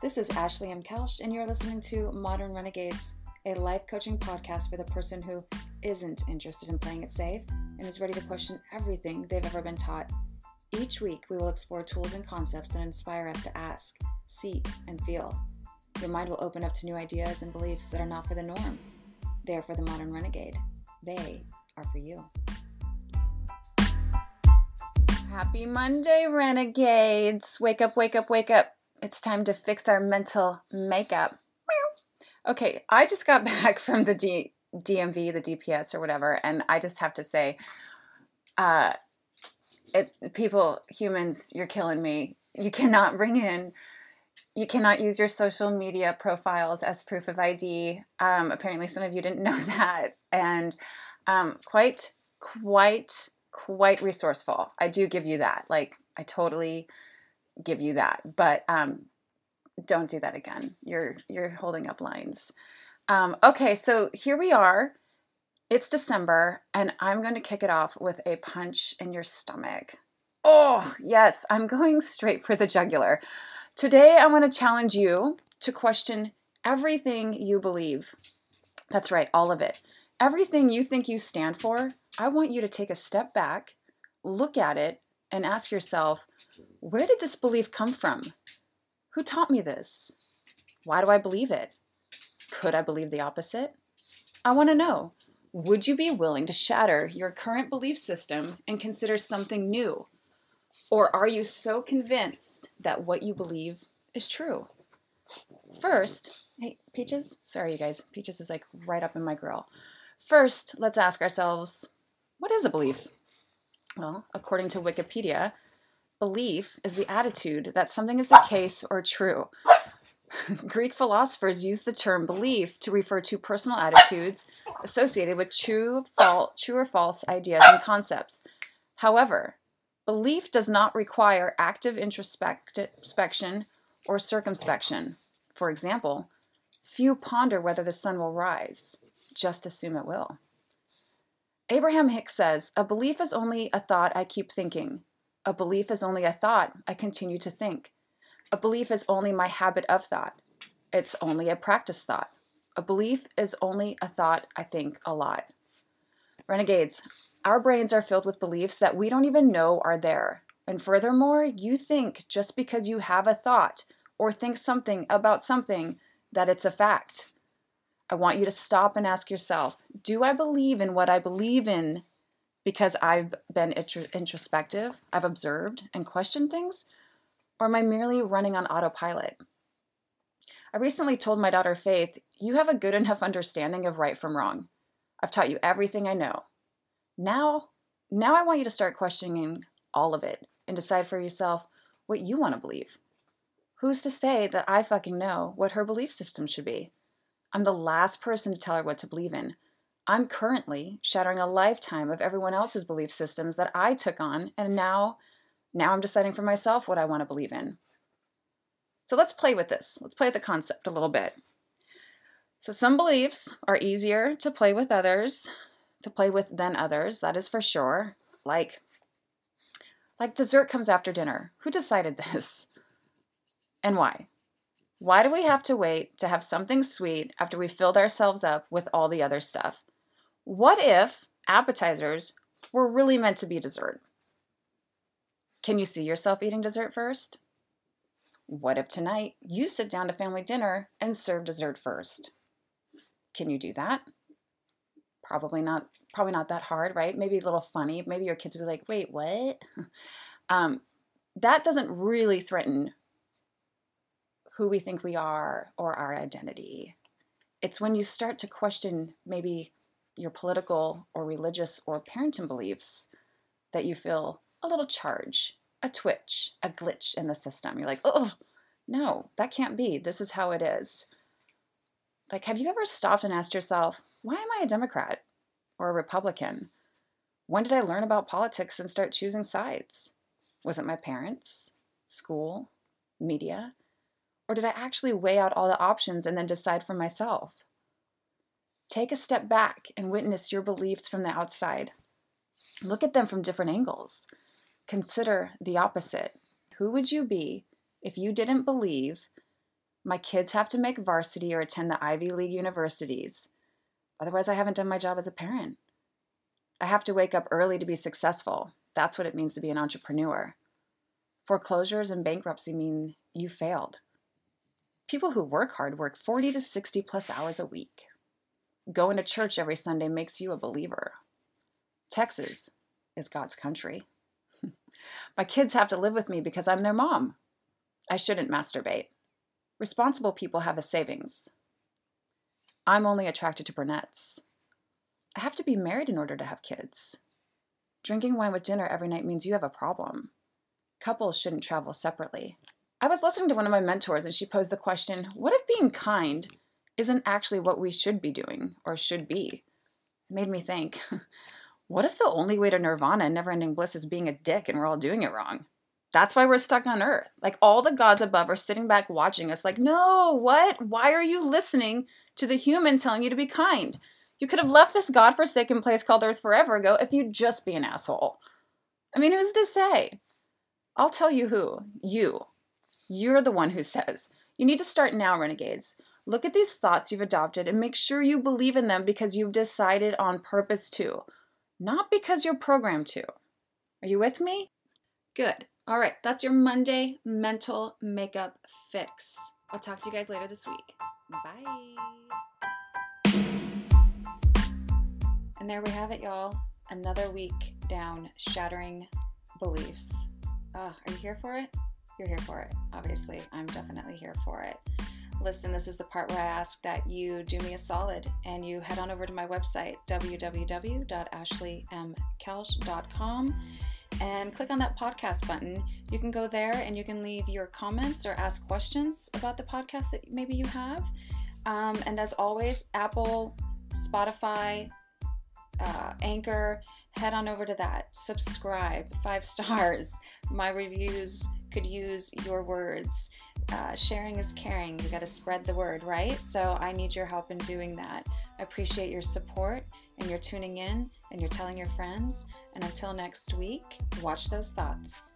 This is Ashley M. Kelsch, and you're listening to Modern Renegades, a life coaching podcast for the person who isn't interested in playing it safe and is ready to question everything they've ever been taught. Each week, we will explore tools and concepts that inspire us to ask, seek, and feel. Your mind will open up to new ideas and beliefs that are not for the norm. They are for the modern renegade. They are for you. Happy Monday, renegades! Wake up, wake up, wake up. It's time to fix our mental makeup. Okay, I just got back from the D- DMV, the DPS, or whatever, and I just have to say, uh, it, people, humans, you're killing me. You cannot bring in, you cannot use your social media profiles as proof of ID. Um, apparently, some of you didn't know that, and um, quite, quite, quite resourceful. I do give you that. Like, I totally give you that. But um, don't do that again. You're you're holding up lines. Um, okay, so here we are. It's December, and I'm going to kick it off with a punch in your stomach. Oh, yes, I'm going straight for the jugular. Today, I want to challenge you to question everything you believe. That's right, all of it. Everything you think you stand for, I want you to take a step back, look at it, and ask yourself where did this belief come from? Who taught me this? Why do I believe it? Could I believe the opposite? I want to know would you be willing to shatter your current belief system and consider something new? Or are you so convinced that what you believe is true? First, hey, Peaches? Sorry, you guys. Peaches is like right up in my grill. First, let's ask ourselves what is a belief? Well, according to Wikipedia, belief is the attitude that something is the case or true. Greek philosophers used the term belief to refer to personal attitudes associated with true, true or false ideas and concepts. However, belief does not require active introspection or circumspection. For example, few ponder whether the sun will rise, just assume it will. Abraham Hicks says, A belief is only a thought I keep thinking. A belief is only a thought I continue to think. A belief is only my habit of thought. It's only a practice thought. A belief is only a thought I think a lot. Renegades, our brains are filled with beliefs that we don't even know are there. And furthermore, you think just because you have a thought or think something about something that it's a fact. I want you to stop and ask yourself Do I believe in what I believe in because I've been introspective, I've observed and questioned things? Or am I merely running on autopilot? I recently told my daughter Faith, You have a good enough understanding of right from wrong. I've taught you everything I know. Now, now I want you to start questioning all of it and decide for yourself what you want to believe. Who's to say that I fucking know what her belief system should be? I'm the last person to tell her what to believe in. I'm currently shattering a lifetime of everyone else's belief systems that I took on, and now, now I'm deciding for myself what I want to believe in. So let's play with this. Let's play with the concept a little bit. So some beliefs are easier to play with others, to play with than others, that is for sure. Like like dessert comes after dinner. Who decided this? And why? Why do we have to wait to have something sweet after we filled ourselves up with all the other stuff? What if appetizers were really meant to be dessert? Can you see yourself eating dessert first? What if tonight you sit down to family dinner and serve dessert first? Can you do that? Probably not. Probably not that hard, right? Maybe a little funny. Maybe your kids will be like, "Wait, what?" um, that doesn't really threaten who we think we are or our identity. It's when you start to question maybe your political or religious or parenting beliefs that you feel a little charge, a twitch, a glitch in the system. You're like, oh, no, that can't be. This is how it is. Like, have you ever stopped and asked yourself, why am I a Democrat or a Republican? When did I learn about politics and start choosing sides? Was it my parents, school, media? Or did I actually weigh out all the options and then decide for myself? Take a step back and witness your beliefs from the outside. Look at them from different angles. Consider the opposite. Who would you be if you didn't believe My kids have to make varsity or attend the Ivy League universities. Otherwise, I haven't done my job as a parent. I have to wake up early to be successful. That's what it means to be an entrepreneur. Foreclosures and bankruptcy mean you failed. People who work hard work 40 to 60 plus hours a week. Going to church every Sunday makes you a believer. Texas is God's country. My kids have to live with me because I'm their mom. I shouldn't masturbate. Responsible people have a savings. I'm only attracted to brunettes. I have to be married in order to have kids. Drinking wine with dinner every night means you have a problem. Couples shouldn't travel separately. I was listening to one of my mentors and she posed the question what if being kind isn't actually what we should be doing or should be? It made me think what if the only way to nirvana and never ending bliss is being a dick and we're all doing it wrong? That's why we're stuck on earth. Like all the gods above are sitting back watching us, like, no, what? Why are you listening to the human telling you to be kind? You could have left this godforsaken place called Earth forever ago if you'd just be an asshole. I mean, who's to say? I'll tell you who. You. You're the one who says. You need to start now, renegades. Look at these thoughts you've adopted and make sure you believe in them because you've decided on purpose to, not because you're programmed to. Are you with me? Good. All right, that's your Monday mental makeup fix. I'll talk to you guys later this week. Bye. And there we have it, y'all. Another week down shattering beliefs. Uh, are you here for it? You're here for it. Obviously, I'm definitely here for it. Listen, this is the part where I ask that you do me a solid and you head on over to my website, www.ashleymkelsch.com, and click on that podcast button. You can go there and you can leave your comments or ask questions about the podcast that maybe you have. Um, and as always, Apple, Spotify, uh, Anchor, head on over to that. Subscribe, five stars. My reviews could use your words. Uh, sharing is caring. You got to spread the word, right? So I need your help in doing that. I appreciate your support and you're tuning in and you're telling your friends. And until next week, watch those thoughts.